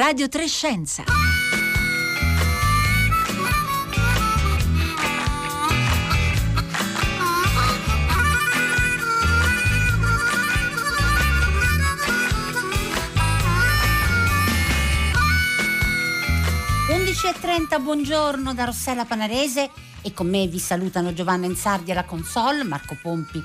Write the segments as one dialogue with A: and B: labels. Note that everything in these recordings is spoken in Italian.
A: Radio Trescenza. 11.30, buongiorno da Rossella Panarese e con me vi salutano Giovanna Insardi alla console, Marco Pompi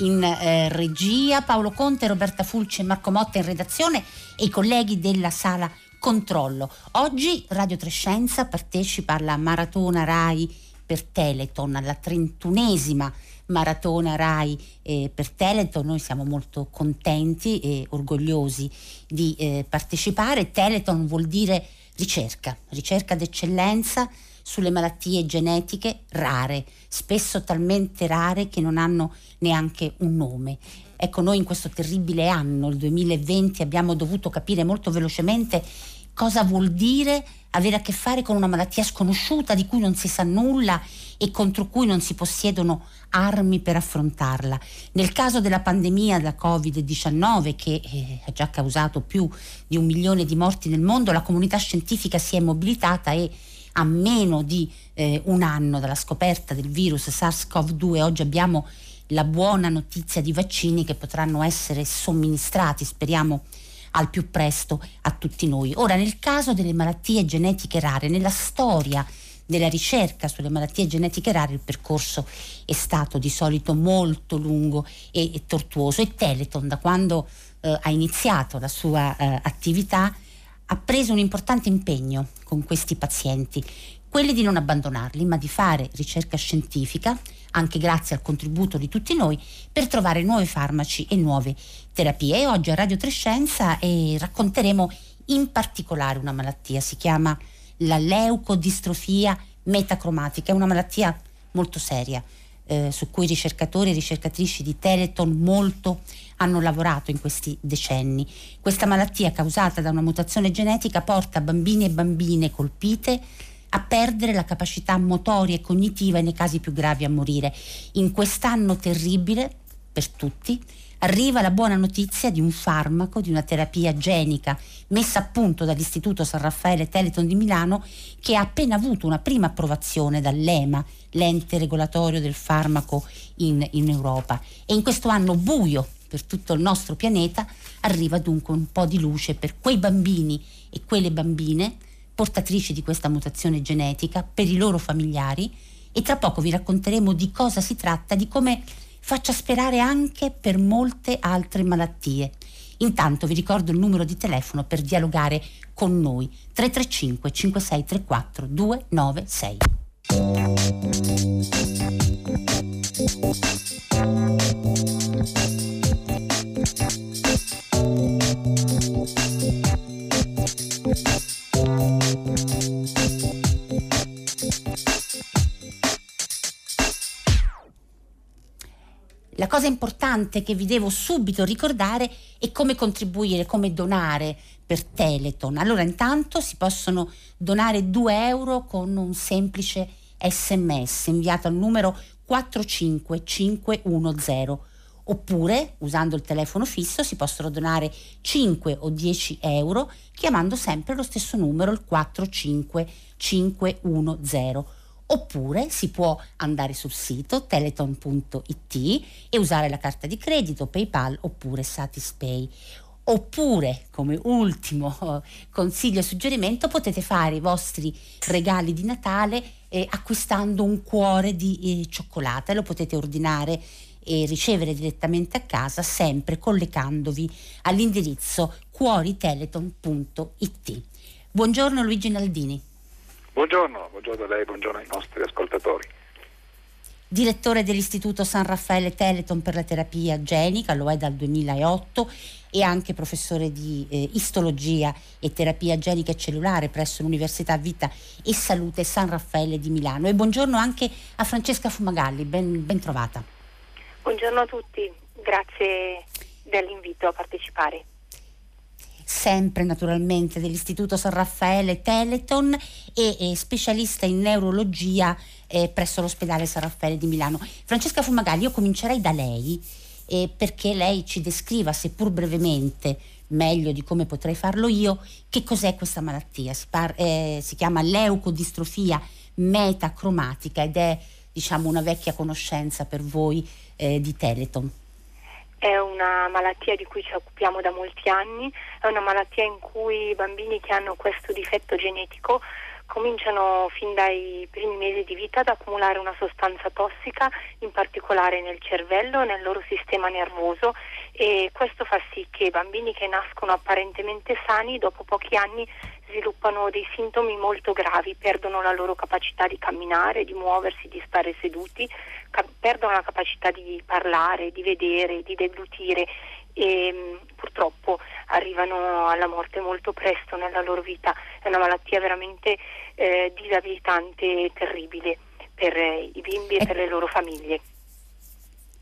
A: in eh, regia, Paolo Conte, Roberta Fulci e Marco Motta in redazione e i colleghi della sala controllo. Oggi Radio Trescenza partecipa alla maratona RAI per Teleton, alla trentunesima maratona RAI eh, per Teleton. Noi siamo molto contenti e orgogliosi di eh, partecipare. Teleton vuol dire ricerca, ricerca d'eccellenza sulle malattie genetiche rare, spesso talmente rare che non hanno neanche un nome. Ecco, noi in questo terribile anno, il 2020, abbiamo dovuto capire molto velocemente cosa vuol dire avere a che fare con una malattia sconosciuta di cui non si sa nulla e contro cui non si possiedono armi per affrontarla. Nel caso della pandemia da Covid-19, che eh, ha già causato più di un milione di morti nel mondo, la comunità scientifica si è mobilitata e a meno di eh, un anno dalla scoperta del virus SARS-CoV-2 oggi abbiamo la buona notizia di vaccini che potranno essere somministrati, speriamo al più presto a tutti noi. Ora, nel caso delle malattie genetiche rare, nella storia della ricerca sulle malattie genetiche rare il percorso è stato di solito molto lungo e, e tortuoso e Teleton da quando eh, ha iniziato la sua eh, attività ha preso un importante impegno con questi pazienti, quelli di non abbandonarli ma di fare ricerca scientifica anche grazie al contributo di tutti noi, per trovare nuovi farmaci e nuove terapie. E oggi a Radio Trescenza eh, racconteremo in particolare una malattia, si chiama la leucodistrofia metacromatica, è una malattia molto seria. Eh, su cui ricercatori e ricercatrici di Teleton molto hanno lavorato in questi decenni. Questa malattia causata da una mutazione genetica porta bambini e bambine colpite a perdere la capacità motoria e cognitiva e nei casi più gravi a morire. In quest'anno terribile per tutti arriva la buona notizia di un farmaco, di una terapia genica messa a punto dall'Istituto San Raffaele Teleton di Milano che ha appena avuto una prima approvazione dall'EMA, l'ente regolatorio del farmaco in, in Europa. E in questo anno buio per tutto il nostro pianeta arriva dunque un po' di luce per quei bambini e quelle bambine portatrici di questa mutazione genetica, per i loro familiari e tra poco vi racconteremo di cosa si tratta, di come faccia sperare anche per molte altre malattie. Intanto vi ricordo il numero di telefono per dialogare con noi 335 5634 296. La cosa importante che vi devo subito ricordare è come contribuire, come donare per Teleton. Allora intanto si possono donare 2 euro con un semplice sms inviato al numero 45510 oppure usando il telefono fisso si possono donare 5 o 10 euro chiamando sempre lo stesso numero il 45510 oppure si può andare sul sito teleton.it e usare la carta di credito, PayPal oppure Satispay. Oppure, come ultimo consiglio e suggerimento, potete fare i vostri regali di Natale eh, acquistando un cuore di eh, cioccolata. Lo potete ordinare e ricevere direttamente a casa, sempre collegandovi all'indirizzo cuoriteleton.it. Buongiorno Luigi Naldini.
B: Buongiorno, buongiorno a lei, buongiorno ai nostri ascoltatori.
A: Direttore dell'Istituto San Raffaele Teleton per la terapia genica, lo è dal 2008 e anche professore di eh, istologia e terapia genica e cellulare presso l'Università Vita e Salute San Raffaele di Milano. E buongiorno anche a Francesca Fumagalli, ben, ben trovata.
C: Buongiorno a tutti, grazie dell'invito a partecipare
A: sempre naturalmente dell'Istituto San Raffaele Teleton e, e specialista in neurologia eh, presso l'ospedale San Raffaele di Milano. Francesca Fumagalli, io comincerei da lei eh, perché lei ci descriva, seppur brevemente, meglio di come potrei farlo io, che cos'è questa malattia. Si, par- eh, si chiama leucodistrofia metacromatica ed è diciamo, una vecchia conoscenza per voi eh, di Teleton.
C: È una malattia di cui ci occupiamo da molti anni, è una malattia in cui i bambini che hanno questo difetto genetico cominciano fin dai primi mesi di vita ad accumulare una sostanza tossica, in particolare nel cervello nel loro sistema nervoso e questo fa sì che i bambini che nascono apparentemente sani dopo pochi anni sviluppano dei sintomi molto gravi, perdono la loro capacità di camminare, di muoversi, di stare seduti, ca- perdono la capacità di parlare, di vedere, di deglutire e mh, purtroppo arrivano alla morte molto presto nella loro vita. È una malattia veramente eh, disabilitante e terribile per eh, i bimbi e per le loro famiglie.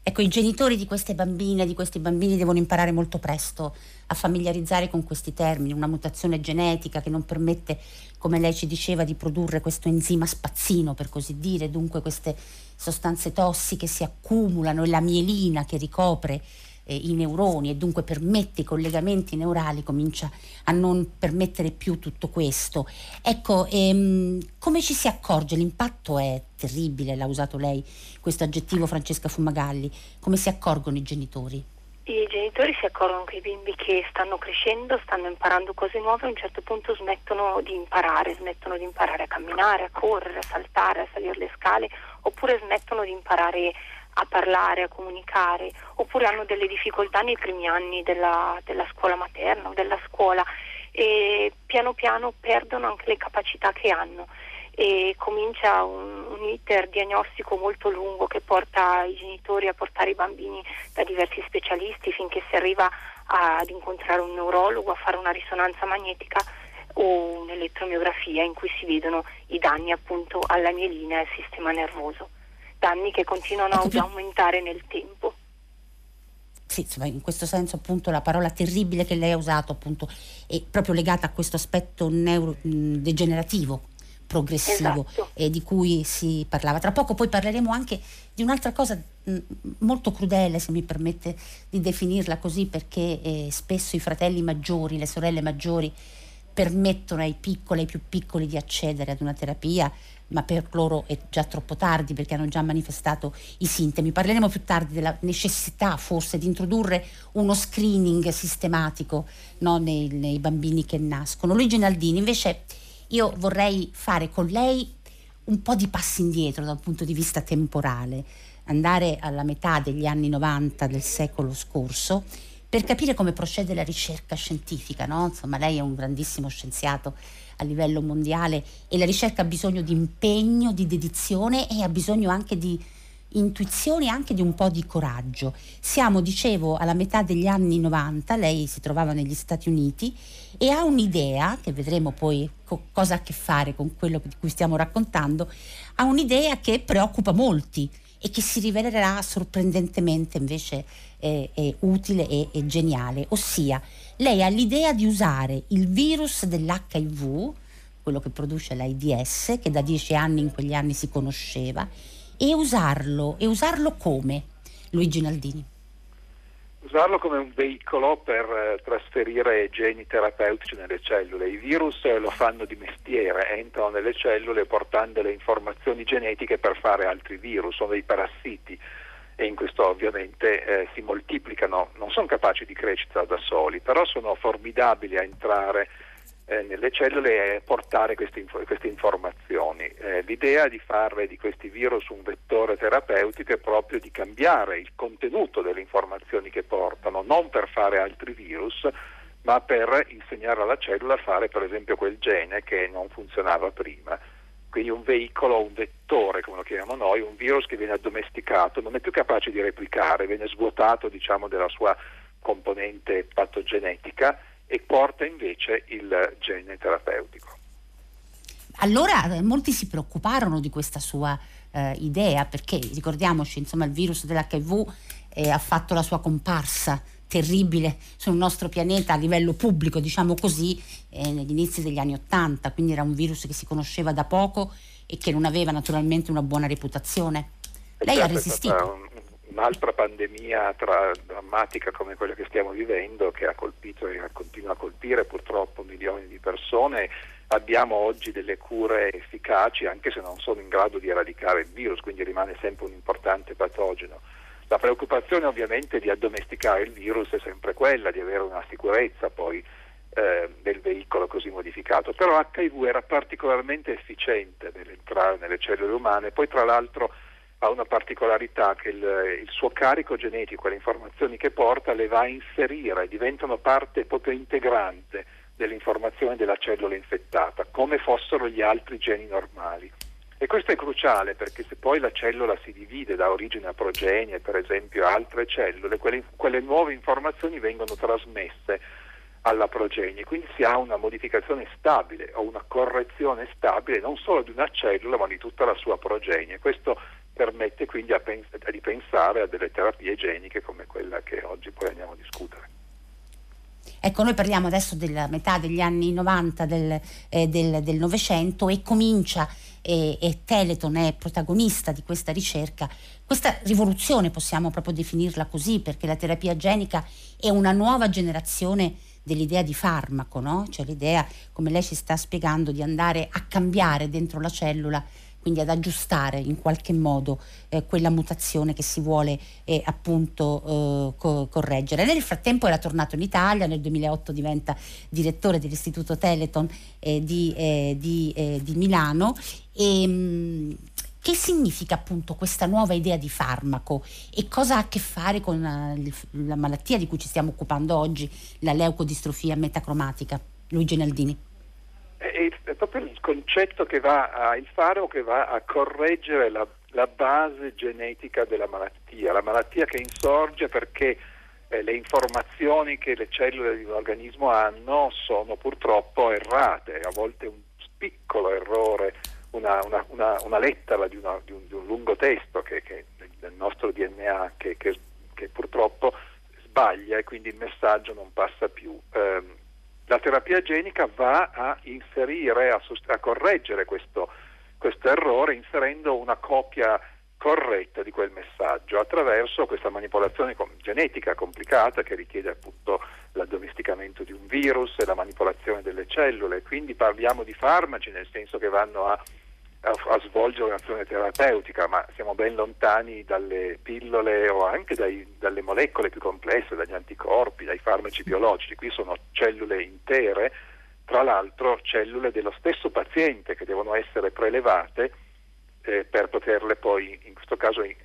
A: Ecco, i genitori di queste bambine, di questi bambini devono imparare molto presto a familiarizzare con questi termini, una mutazione genetica che non permette, come lei ci diceva, di produrre questo enzima spazzino, per così dire, dunque queste sostanze tossiche si accumulano e la mielina che ricopre eh, i neuroni e dunque permette i collegamenti neurali comincia a non permettere più tutto questo. Ecco, ehm, come ci si accorge? L'impatto è terribile, l'ha usato lei questo aggettivo Francesca Fumagalli, come si accorgono i genitori?
C: I genitori si accorgono che i bimbi che stanno crescendo, stanno imparando cose nuove, a un certo punto smettono di imparare, smettono di imparare a camminare, a correre, a saltare, a salire le scale, oppure smettono di imparare a parlare, a comunicare, oppure hanno delle difficoltà nei primi anni della, della scuola materna o della scuola e piano piano perdono anche le capacità che hanno e comincia un, un, iter diagnostico molto lungo che porta i genitori a portare i bambini da diversi specialisti finché si arriva a, ad incontrare un neurologo, a fare una risonanza magnetica o un'elettromiografia in cui si vedono i danni appunto alla mielina e al sistema nervoso danni che continuano ad aumentare nel tempo.
A: Sì, insomma, in questo senso appunto la parola terribile che lei ha usato appunto è proprio legata a questo aspetto neurodegenerativo progressivo esatto. eh, di cui si parlava. Tra poco poi parleremo anche di un'altra cosa mh, molto crudele, se mi permette di definirla così, perché eh, spesso i fratelli maggiori, le sorelle maggiori permettono ai piccoli, ai più piccoli di accedere ad una terapia, ma per loro è già troppo tardi perché hanno già manifestato i sintomi. Parleremo più tardi della necessità forse di introdurre uno screening sistematico no, nei, nei, bambini che nascono. Luigi Naldini, invece io vorrei fare con lei un po' di passi indietro dal punto di vista temporale, andare alla metà degli anni 90 del secolo scorso per capire come procede la ricerca scientifica, no? Insomma, lei è un grandissimo scienziato a livello mondiale e la ricerca ha bisogno di impegno, di dedizione e ha bisogno anche di intuizioni e anche di un po' di coraggio. Siamo, dicevo, alla metà degli anni 90, lei si trovava negli Stati Uniti e ha un'idea, che vedremo poi co- cosa ha a che fare con quello di cui stiamo raccontando, ha un'idea che preoccupa molti e che si rivelerà sorprendentemente invece eh, eh, utile e, e geniale, ossia lei ha l'idea di usare il virus dell'HIV, quello che produce l'AIDS, che da dieci anni in quegli anni si conosceva, e usarlo, e usarlo come? Luigi Naldini
B: usarlo come un veicolo per eh, trasferire geni terapeutici nelle cellule. I virus lo fanno di mestiere, entrano nelle cellule portando le informazioni genetiche per fare altri virus, sono dei parassiti e in questo ovviamente eh, si moltiplicano, non sono capaci di crescita da soli, però sono formidabili a entrare eh, nelle cellule e portare queste, queste informazioni. Eh, l'idea di fare di questi virus un vettore terapeutico è proprio di cambiare il contenuto delle informazioni che portano, non per fare altri virus, ma per insegnare alla cellula a fare per esempio quel gene che non funzionava prima. Quindi un veicolo, un vettore, come lo chiamiamo noi, un virus che viene addomesticato, non è più capace di replicare, viene svuotato diciamo, della sua componente patogenetica e porta invece il gene terapeutico.
A: Allora eh, molti si preoccuparono di questa sua eh, idea perché ricordiamoci insomma il virus dell'HIV eh, ha fatto la sua comparsa terribile sul nostro pianeta a livello pubblico, diciamo così, eh, negli inizi degli anni Ottanta, quindi era un virus che si conosceva da poco e che non aveva naturalmente una buona reputazione. Lei certo, ha resistito.
B: Un un'altra pandemia tra, drammatica come quella che stiamo vivendo, che ha colpito e continua a colpire purtroppo milioni di persone, abbiamo oggi delle cure efficaci anche se non sono in grado di eradicare il virus, quindi rimane sempre un importante patogeno. La preoccupazione ovviamente di addomesticare il virus è sempre quella, di avere una sicurezza poi eh, del veicolo così modificato, però HIV era particolarmente efficiente nell'entrare nelle cellule umane, poi tra l'altro ha una particolarità che il, il, suo carico genetico, le informazioni che porta, le va a inserire, diventano parte proprio integrante dell'informazione della cellula infettata, come fossero gli altri geni normali. E questo è cruciale perché se poi la cellula si divide da origine a progenie, per esempio, altre cellule, quelle, quelle nuove informazioni vengono trasmesse alla progenie, quindi si ha una modificazione stabile o una correzione stabile non solo di una cellula ma di tutta la sua progenie. Questo permette quindi pens- di pensare a delle terapie geniche come quella che oggi poi andiamo a discutere.
A: Ecco, noi parliamo adesso della metà degli anni 90 del, eh, del, del Novecento e comincia, eh, e Teleton è protagonista di questa ricerca, questa rivoluzione possiamo proprio definirla così, perché la terapia genica è una nuova generazione dell'idea di farmaco, no? cioè l'idea, come lei ci sta spiegando, di andare a cambiare dentro la cellula quindi ad aggiustare in qualche modo eh, quella mutazione che si vuole eh, appunto eh, co- correggere. Nel frattempo era tornato in Italia, nel 2008 diventa direttore dell'Istituto Teleton eh, di, eh, di, eh, di, Milano e, mh, mm, che significa appunto questa nuova idea di farmaco e cosa ha a che fare con la, la malattia di cui ci stiamo occupando oggi, la leucodistrofia metacromatica? Luigi Naldini
B: è proprio il concetto che va a, il faro che va a correggere la, la, base genetica della malattia, la malattia che insorge perché eh, le informazioni che le cellule di un organismo hanno sono purtroppo errate, a volte un piccolo errore, una, una, una, una lettera di, di, un, di, un, lungo testo che, che, del nostro DNA che, che, purtroppo sbaglia e quindi il messaggio non passa più. Eh, la terapia genica va a inserire, a, sost- a correggere questo, questo errore inserendo una copia corretta di quel messaggio attraverso questa manipolazione genetica complicata che richiede appunto l'addomesticamento di un virus e la manipolazione delle cellule. Quindi parliamo di farmaci nel senso che vanno a a, a svolgere un'azione terapeutica, ma siamo ben lontani dalle pillole o anche dai, dalle molecole più complesse, dagli anticorpi, dai farmaci biologici. Qui sono cellule intere, tra l'altro cellule dello stesso paziente che devono essere prelevate eh, per poterle poi in questo caso eh,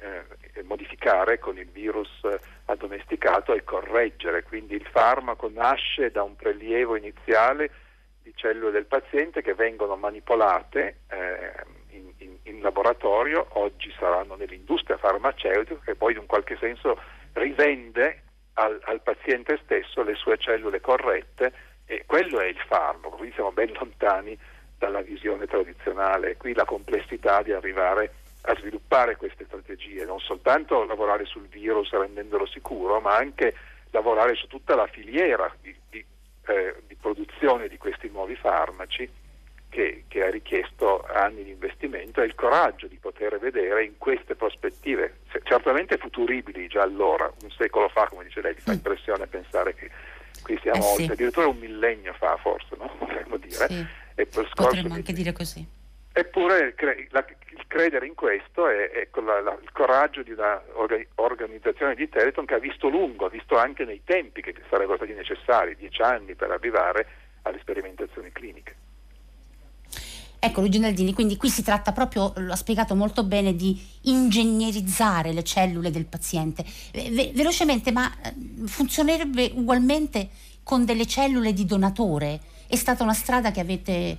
B: modificare con il virus eh, addomesticato e correggere. Quindi il farmaco nasce da un prelievo iniziale cellule del paziente che vengono manipolate eh, in, in, in, laboratorio, oggi saranno nell'industria farmaceutica che poi in un qualche senso rivende al, al paziente stesso le sue cellule corrette e quello è il farmaco, quindi siamo ben lontani dalla visione tradizionale. Qui la complessità di arrivare a sviluppare queste strategie, non soltanto lavorare sul virus rendendolo sicuro, ma anche lavorare su tutta la filiera di, di eh, di produzione di questi nuovi farmaci che, che, ha richiesto anni di investimento e il coraggio di poter vedere in queste prospettive, certamente futuribili già allora, un secolo fa, come dice lei, mi fa mm. impressione pensare che qui siamo eh sì. oltre, addirittura un millennio fa forse, no? potremmo dire.
A: Sì. E per Potremmo anche dire così.
B: Eppure il credere in questo è, è la, la, il coraggio di una organizzazione di Teleton che ha visto lungo, ha visto anche nei tempi che sarebbero stati necessari, dieci anni per arrivare alle sperimentazioni cliniche.
A: Ecco Luigi Naldini, quindi qui si tratta proprio, lo ha spiegato molto bene, di ingegnerizzare le cellule del paziente. Ve- velocemente, ma eh, funzionerebbe ugualmente con delle cellule di donatore? È stata una strada che avete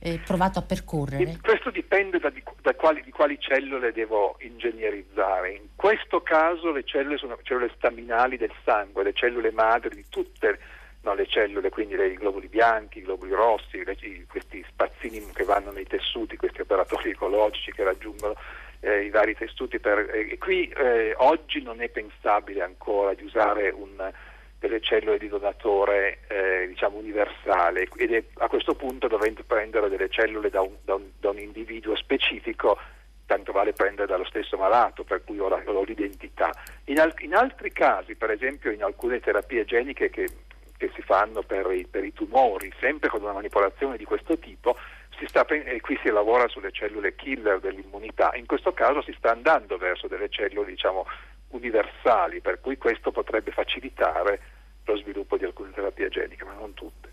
A: eh, provato a percorrere?
B: Questo dipende da, da quali, di, quali, cellule devo ingegnerizzare. In questo caso le cellule sono cellule staminali del sangue, le cellule madri di tutte no, le cellule, quindi i globuli bianchi, i globuli rossi, le, questi spazzini che vanno nei tessuti, questi operatori ecologici che raggiungono eh, i vari tessuti. Per, eh, qui eh, oggi non è pensabile ancora di usare un delle cellule di donatore eh, diciamo universale ed è, a questo punto dovendo prendere delle cellule da un, da, un, da un, individuo specifico tanto vale prendere dallo stesso malato, per cui ho, la, ho l'identità. In, al, in, altri casi, per esempio in alcune terapie geniche che, che si fanno per i, per i, tumori, sempre con una manipolazione di questo tipo, sta, e qui si lavora sulle cellule killer dell'immunità, in questo caso si sta andando verso delle cellule diciamo, universali, per cui questo potrebbe facilitare lo sviluppo di alcune terapie geniche, ma non tutte.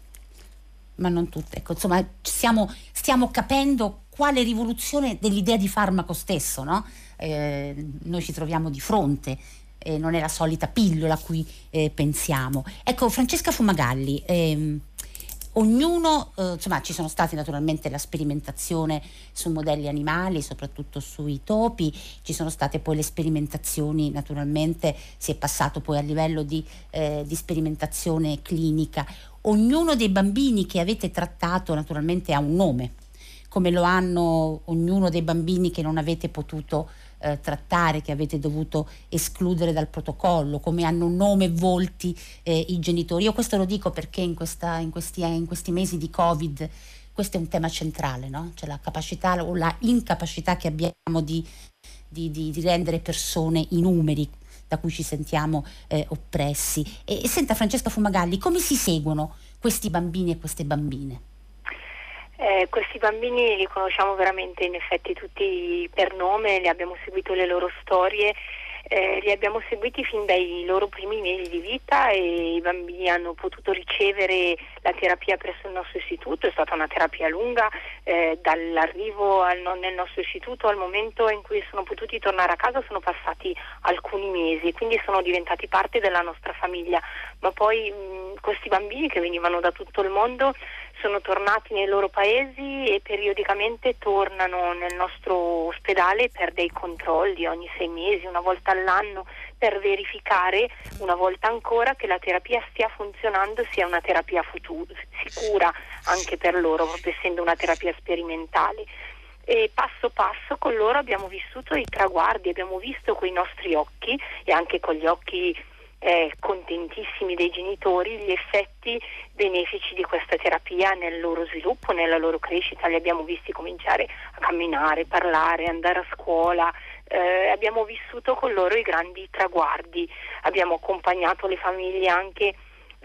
A: Ma non tutte, ecco, insomma stiamo, stiamo capendo quale rivoluzione dell'idea di farmaco stesso, no? eh, noi ci troviamo di fronte. Eh, non è la solita pillola a cui eh, pensiamo. Ecco, Francesca Fumagalli, ehm, ognuno, eh, insomma ci sono stati naturalmente la sperimentazione su modelli animali, soprattutto sui topi, ci sono state poi le sperimentazioni, naturalmente si è passato poi a livello di, eh, di sperimentazione clinica. Ognuno dei bambini che avete trattato naturalmente ha un nome, come lo hanno ognuno dei bambini che non avete potuto eh, trattare, che avete dovuto escludere dal protocollo, come hanno nome e volti eh, i genitori. Io questo lo dico perché in, questa, in, questi, in, questi, mesi di Covid questo è un tema centrale, no? cioè la capacità o la incapacità che abbiamo di, di, di, di rendere persone i numeri da cui ci sentiamo eh, oppressi. E, e senta Francesca Fumagalli, come si seguono questi bambini e queste bambine?
C: Eh, questi bambini li conosciamo veramente in effetti tutti per nome, li abbiamo seguito le loro storie, eh, li abbiamo seguiti fin dai loro primi mesi di vita e i bambini hanno potuto ricevere la terapia presso il nostro istituto, è stata una terapia lunga, eh, dall'arrivo al, nel nostro istituto al momento in cui sono potuti tornare a casa sono passati alcuni mesi, quindi sono diventati parte della nostra famiglia, ma poi mh, questi bambini che venivano da tutto il mondo sono tornati nei loro paesi e periodicamente tornano nel nostro ospedale per dei controlli ogni sei mesi, una volta all'anno, per verificare una volta ancora che la terapia stia funzionando, sia una terapia futura, sicura anche per loro, proprio essendo una terapia sperimentale. E passo passo con loro abbiamo vissuto i traguardi, abbiamo visto con i nostri occhi e anche con gli occhi eh, contentissimi dei genitori gli effetti benefici di questa terapia nel loro sviluppo, nella loro crescita. Li abbiamo visti cominciare a camminare, parlare, andare a scuola. Eh, abbiamo vissuto con loro i grandi traguardi, abbiamo accompagnato le famiglie anche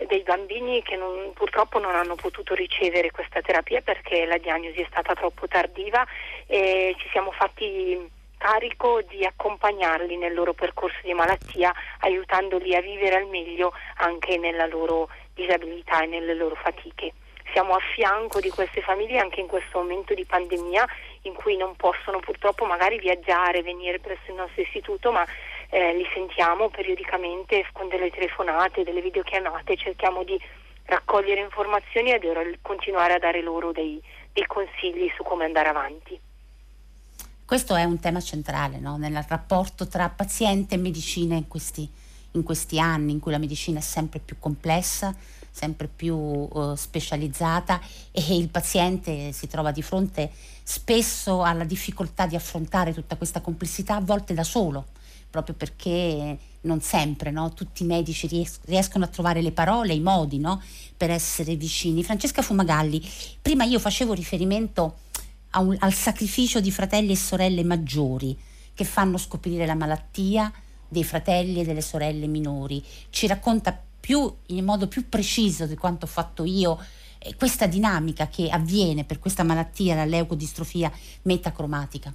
C: dei bambini che non, purtroppo non hanno potuto ricevere questa terapia perché la diagnosi è stata troppo tardiva e ci siamo fatti carico di accompagnarli nel loro percorso di malattia, aiutandoli a vivere al meglio anche nella loro disabilità e nelle loro fatiche. Siamo a fianco di queste famiglie anche in questo momento di pandemia in cui non possono purtroppo magari viaggiare, venire presso il nostro istituto, ma eh, li sentiamo periodicamente con delle telefonate, delle videochiamate, cerchiamo di raccogliere informazioni e continuare a dare loro dei, dei consigli su come andare avanti.
A: Questo è un tema centrale no? nel rapporto tra paziente e medicina in questi, in questi, anni, in cui la medicina è sempre più complessa, sempre più uh, specializzata e il paziente si trova di fronte spesso alla difficoltà di affrontare tutta questa complessità, a volte da solo, proprio perché non sempre no? tutti i medici ries- riescono a trovare le parole, i modi no? per essere vicini. Francesca Fumagalli, prima io facevo riferimento un, al sacrificio di fratelli e sorelle maggiori che fanno scoprire la malattia dei fratelli e delle sorelle minori. Ci racconta più, in modo più preciso di quanto ho fatto io eh, questa dinamica che avviene per questa malattia, la leucodistrofia metacromatica.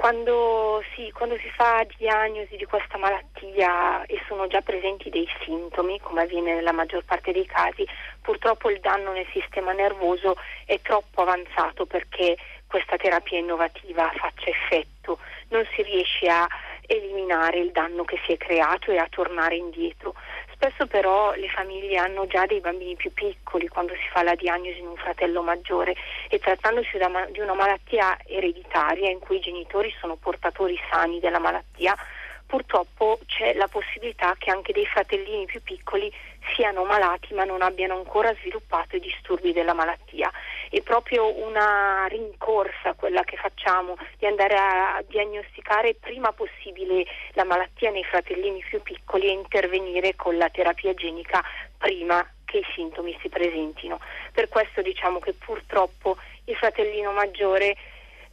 C: Quando, sì, quando, si fa diagnosi di questa malattia e sono già presenti dei sintomi, come avviene nella maggior parte dei casi, purtroppo il danno nel sistema nervoso è troppo avanzato perché questa terapia innovativa faccia effetto. Non si riesce a eliminare il danno che si è creato e a tornare indietro. Spesso però le famiglie hanno già dei bambini più piccoli quando si fa la diagnosi in un fratello maggiore e trattandosi di una malattia ereditaria in cui i genitori sono portatori sani della malattia, purtroppo c'è la possibilità che anche dei fratellini più piccoli siano malati ma non abbiano ancora sviluppato i disturbi della malattia. È proprio una rincorsa quella che facciamo di andare a diagnosticare prima possibile la malattia nei fratellini più piccoli e intervenire con la terapia genica prima che i sintomi si presentino. Per questo diciamo che purtroppo il fratellino maggiore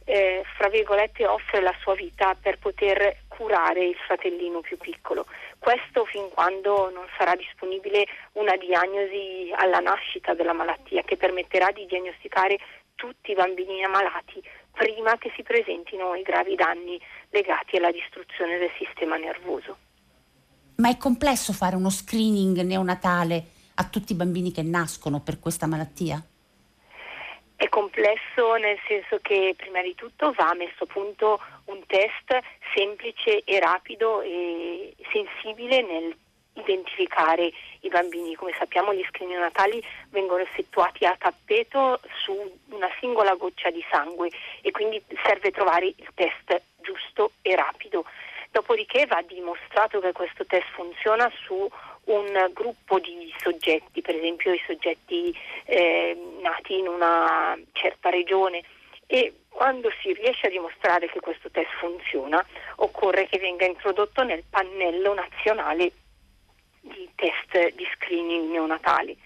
C: eh, fra virgolette offre la sua vita per poter curare il fratellino più piccolo. Questo fin quando non sarà disponibile una diagnosi alla nascita della malattia che permetterà di diagnosticare tutti i bambini ammalati prima che si presentino i gravi danni legati alla distruzione del sistema nervoso.
A: Ma è complesso fare uno screening neonatale a tutti i bambini che nascono per questa malattia?
C: Complesso nel senso che prima di tutto va messo a punto un test semplice e rapido e sensibile nel identificare i bambini. Come sappiamo gli screening natali vengono effettuati a tappeto su una singola goccia di sangue e quindi serve trovare il test giusto e rapido. Dopodiché va dimostrato che questo test funziona su un gruppo di soggetti, per esempio i soggetti eh, nati in una certa regione. E quando si riesce a dimostrare che questo test funziona occorre che venga introdotto nel pannello nazionale di test di screening neonatali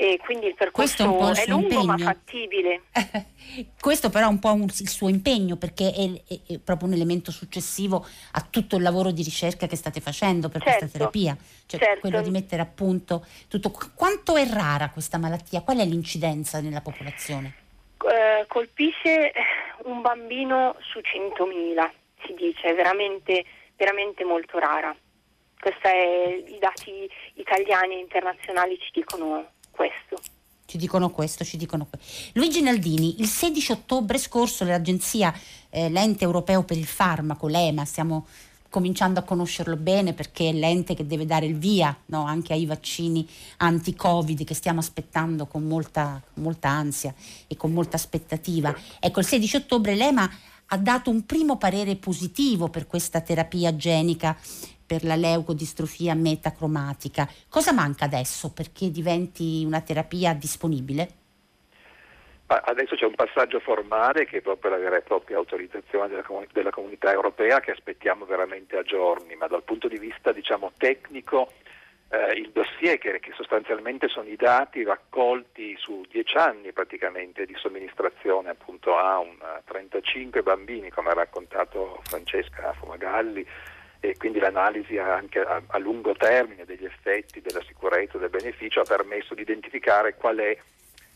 C: e quindi il percorso è, è lungo impegno. ma fattibile.
A: Questo però è un po' un, il suo impegno perché è, è, è, proprio un elemento successivo a tutto il lavoro di ricerca che state facendo per certo, questa terapia, cioè certo. quello di mettere a punto tutto. Quanto è rara questa malattia? Qual è l'incidenza nella popolazione?
C: Eh, colpisce un bambino su 100.000, si dice, è veramente, veramente molto rara. Questi i dati italiani e internazionali ci dicono questo.
A: Ci dicono questo, ci dicono questo. Luigi Naldini, il 16 ottobre scorso l'agenzia, eh, l'ente europeo per il farmaco, l'EMA, stiamo cominciando a conoscerlo bene perché è l'ente che deve dare il via no, anche ai vaccini anti-Covid che stiamo aspettando con molta, molta ansia e con molta aspettativa. Ecco, il 16 ottobre l'EMA ha dato un primo parere positivo per questa terapia genica per la leucodistrofia metacromatica. Cosa manca adesso perché diventi una terapia disponibile?
B: Adesso c'è un passaggio formale che è proprio la vera e propria autorizzazione della, comun- della comunità europea che aspettiamo veramente a giorni, ma dal punto di vista diciamo, tecnico eh, il dossier che, che, sostanzialmente sono i dati raccolti su dieci anni praticamente di somministrazione appunto a un, 35 bambini come ha raccontato Francesca Fumagalli e quindi l'analisi anche a, a, lungo termine degli effetti della sicurezza e del beneficio ha permesso di identificare qual è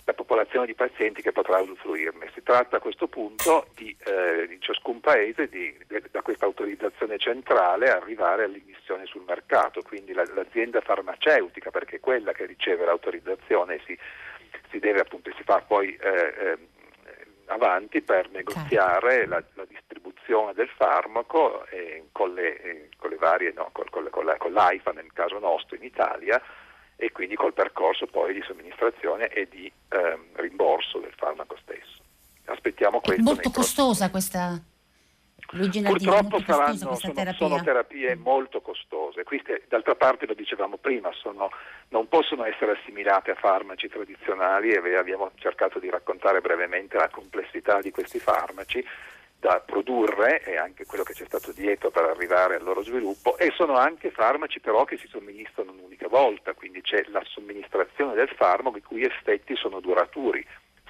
B: la popolazione di pazienti che potrà usufruirne. Si tratta a questo punto di, eh, di ciascun paese, di, da questa autorizzazione centrale, arrivare all'immissione sul mercato, quindi la, l'azienda farmaceutica, perché è quella che riceve l'autorizzazione si, si deve appunto, si fa poi eh, eh, avanti per negoziare la, la distribuzione del farmaco eh, con, le, eh, con, le, varie, no, con, con, la, con, l'AIFA nel caso nostro in Italia e quindi col percorso poi di somministrazione e di ehm, rimborso del farmaco stesso. Aspettiamo questo.
A: È molto costosa questa
B: Purtroppo saranno, sono, terapia. sono, terapie molto costose, queste d'altra parte lo dicevamo prima, sono, non possono essere assimilate a farmaci tradizionali e abbiamo cercato di raccontare brevemente la complessità di questi farmaci da produrre e anche quello che c'è stato dietro per arrivare al loro sviluppo. E sono anche farmaci però che si somministrano un'unica volta, quindi c'è la somministrazione del farmaco i cui effetti sono duraturi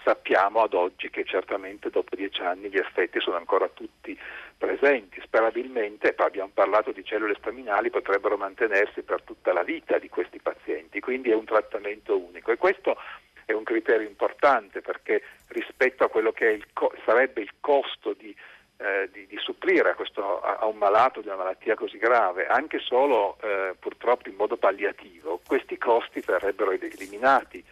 B: sappiamo ad oggi che certamente dopo dieci anni gli effetti sono ancora tutti presenti, sperabilmente, abbiamo parlato di cellule staminali, potrebbero mantenersi per tutta la vita di questi pazienti, quindi è un trattamento unico. E questo è un criterio importante perché rispetto a quello che il co- sarebbe il costo di, eh, di, di supplire a, questo, a, a, un malato di una malattia così grave, anche solo eh, purtroppo in modo palliativo, questi costi verrebbero eliminati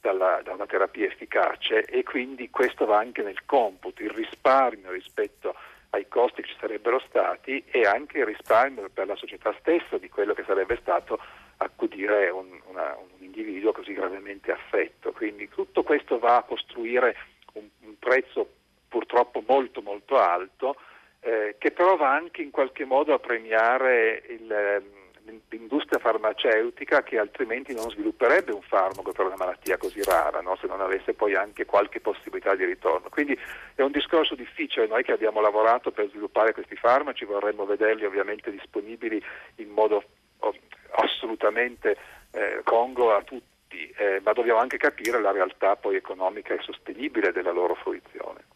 B: dalla, da una terapia efficace e quindi questo va anche nel computo, il risparmio rispetto ai costi che ci sarebbero stati e anche il risparmio per la società stessa di quello che sarebbe stato accudire un, una, un individuo così gravemente affetto. Quindi tutto questo va a costruire un, un prezzo purtroppo molto molto alto eh, che però va anche in qualche modo a premiare il, ehm, l'industria farmaceutica che altrimenti non svilupperebbe un farmaco per una malattia così rara, no? se non avesse poi anche qualche possibilità di ritorno. Quindi è un discorso difficile, noi che abbiamo lavorato per sviluppare questi farmaci vorremmo vederli ovviamente disponibili in modo oh, assolutamente eh, congruo a tutti, eh, ma dobbiamo anche capire la realtà poi economica e sostenibile della loro fruizione.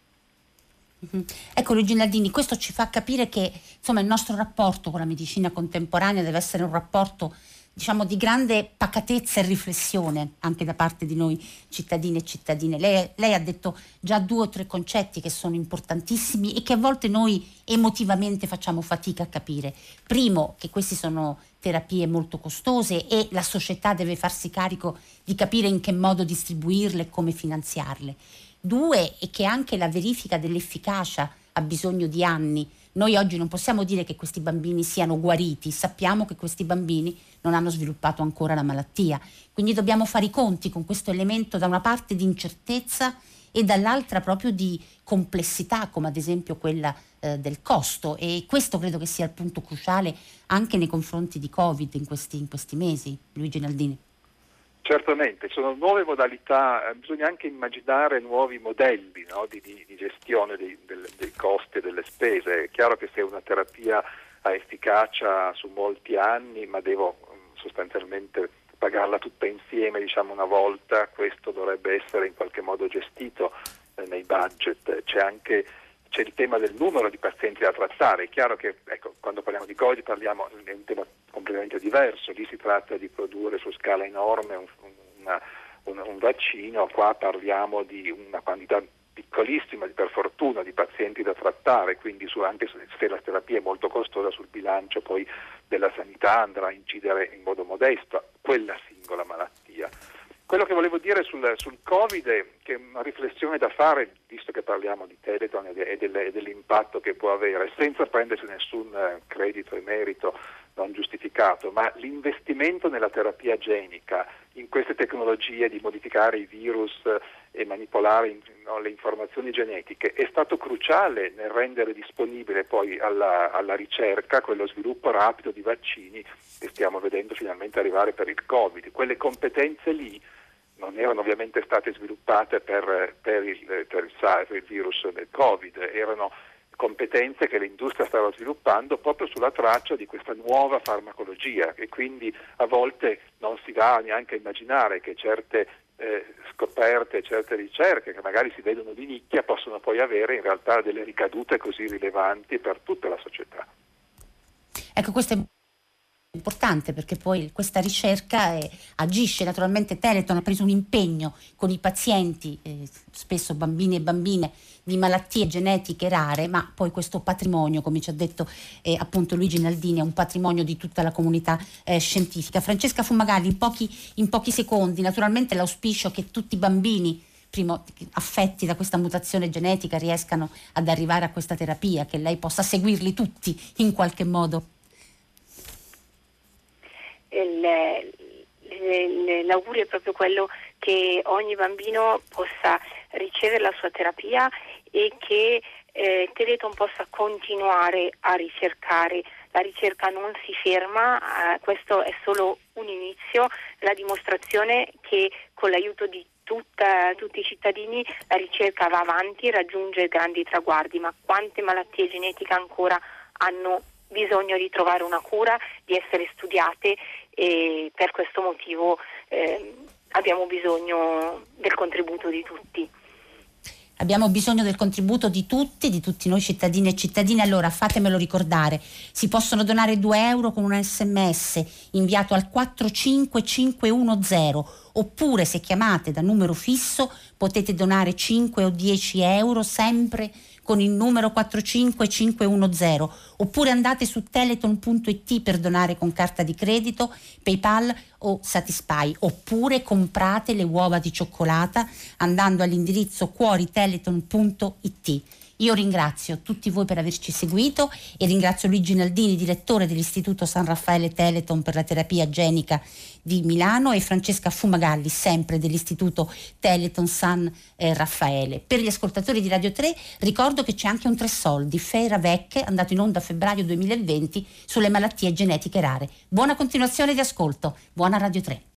A: Mm-hmm. Ecco Luigi Naldini, questo ci fa capire che insomma, il nostro rapporto con la medicina contemporanea deve essere un rapporto diciamo, di grande pacatezza e riflessione anche da parte di noi cittadini e cittadine. Lei, lei, ha detto già due o tre concetti che sono importantissimi e che a volte noi emotivamente facciamo fatica a capire. Primo, che queste sono terapie molto costose e la società deve farsi carico di capire in che modo distribuirle e come finanziarle. Due, è che anche la verifica dell'efficacia ha bisogno di anni noi oggi non possiamo dire che questi bambini siano guariti, sappiamo che questi bambini non hanno sviluppato ancora la malattia, quindi dobbiamo fare i conti con questo elemento da una parte di incertezza e dall'altra proprio di complessità, come ad esempio quella eh, del costo e questo credo che sia il punto cruciale anche nei confronti di Covid in questi, in questi mesi. Luigi Naldini.
B: Certamente, sono nuove modalità, eh, bisogna anche immaginare nuovi modelli no, di, di, di, gestione dei, del, dei, costi e delle spese. È chiaro che se una terapia ha efficacia su molti anni, ma devo mm, sostanzialmente pagarla tutta insieme diciamo, una volta, questo dovrebbe essere in qualche modo gestito eh, nei budget. C'è anche c'è il tema del numero di pazienti da trattare. È chiaro che ecco, quando parliamo di Covid parliamo di un tema completamente diverso, lì si tratta di produrre su scala enorme un, una, un, un vaccino, qua parliamo di una quantità piccolissima, per fortuna, di pazienti da trattare, quindi su, anche se la terapia è molto costosa sul bilancio poi della sanità andrà a incidere in modo modesto quella singola malattia. Quello che volevo dire sul, sul, Covid è una riflessione da fare, visto che parliamo di Teleton e, delle, e dell'impatto che può avere, senza prendersi nessun eh, credito e merito non giustificato, ma l'investimento nella terapia genica, in queste tecnologie di modificare i virus e manipolare no, le informazioni genetiche, è stato cruciale nel rendere disponibile poi alla, alla ricerca quello sviluppo rapido di vaccini che stiamo vedendo finalmente arrivare per il Covid. Quelle competenze lì non erano ovviamente state sviluppate per, per, il, per il SARS, il virus del Covid, erano competenze che l'industria stava sviluppando proprio sulla traccia di questa nuova farmacologia e quindi a volte non si va neanche a immaginare che certe eh, scoperte, certe ricerche che magari si vedono di nicchia possono poi avere in realtà delle ricadute così rilevanti per tutta la società.
A: Ecco, questo è importante perché poi questa ricerca eh, agisce naturalmente Teleton ha preso un impegno con i pazienti eh, spesso bambini e bambine di malattie genetiche rare ma poi questo patrimonio come ci ha detto eh, appunto Luigi Naldini è un patrimonio di tutta la comunità eh, scientifica. Francesca Fumagalli in pochi, in pochi secondi naturalmente l'auspicio che tutti i bambini affetti da questa mutazione genetica riescano ad arrivare a questa terapia che lei possa seguirli tutti in qualche modo
C: l'augurio è proprio quello che ogni bambino possa ricevere la sua terapia e che eh, Teleton possa continuare a ricercare. La ricerca non si ferma, eh, questo è solo un inizio, la dimostrazione che con l'aiuto di tutta, tutti i cittadini la ricerca va avanti raggiunge grandi traguardi, ma quante malattie genetiche ancora hanno bisogno di trovare una cura, di essere studiate e per questo motivo eh, abbiamo bisogno del contributo di tutti.
A: Abbiamo bisogno del contributo di tutti, di tutti noi cittadini e cittadine. Allora fatemelo ricordare, si possono donare 2 euro con un sms inviato al 45510 oppure se chiamate da numero fisso potete donare 5 o 10 euro sempre con il numero 45510 oppure andate su teleton.it per donare con carta di credito, PayPal o Satispy oppure comprate le uova di cioccolata andando all'indirizzo cuoriteleton.it. Io ringrazio tutti voi per averci seguito e ringrazio Luigi Naldini, direttore dell'Istituto San Raffaele Teleton per la terapia genica di Milano e Francesca Fumagalli, sempre dell'Istituto Teleton San eh, Raffaele. Per gli ascoltatori di Radio 3 ricordo che c'è anche un tre soldi, Fera Vecche, andato in onda a febbraio 2020 sulle malattie genetiche rare. Buona continuazione di ascolto, buona Radio 3.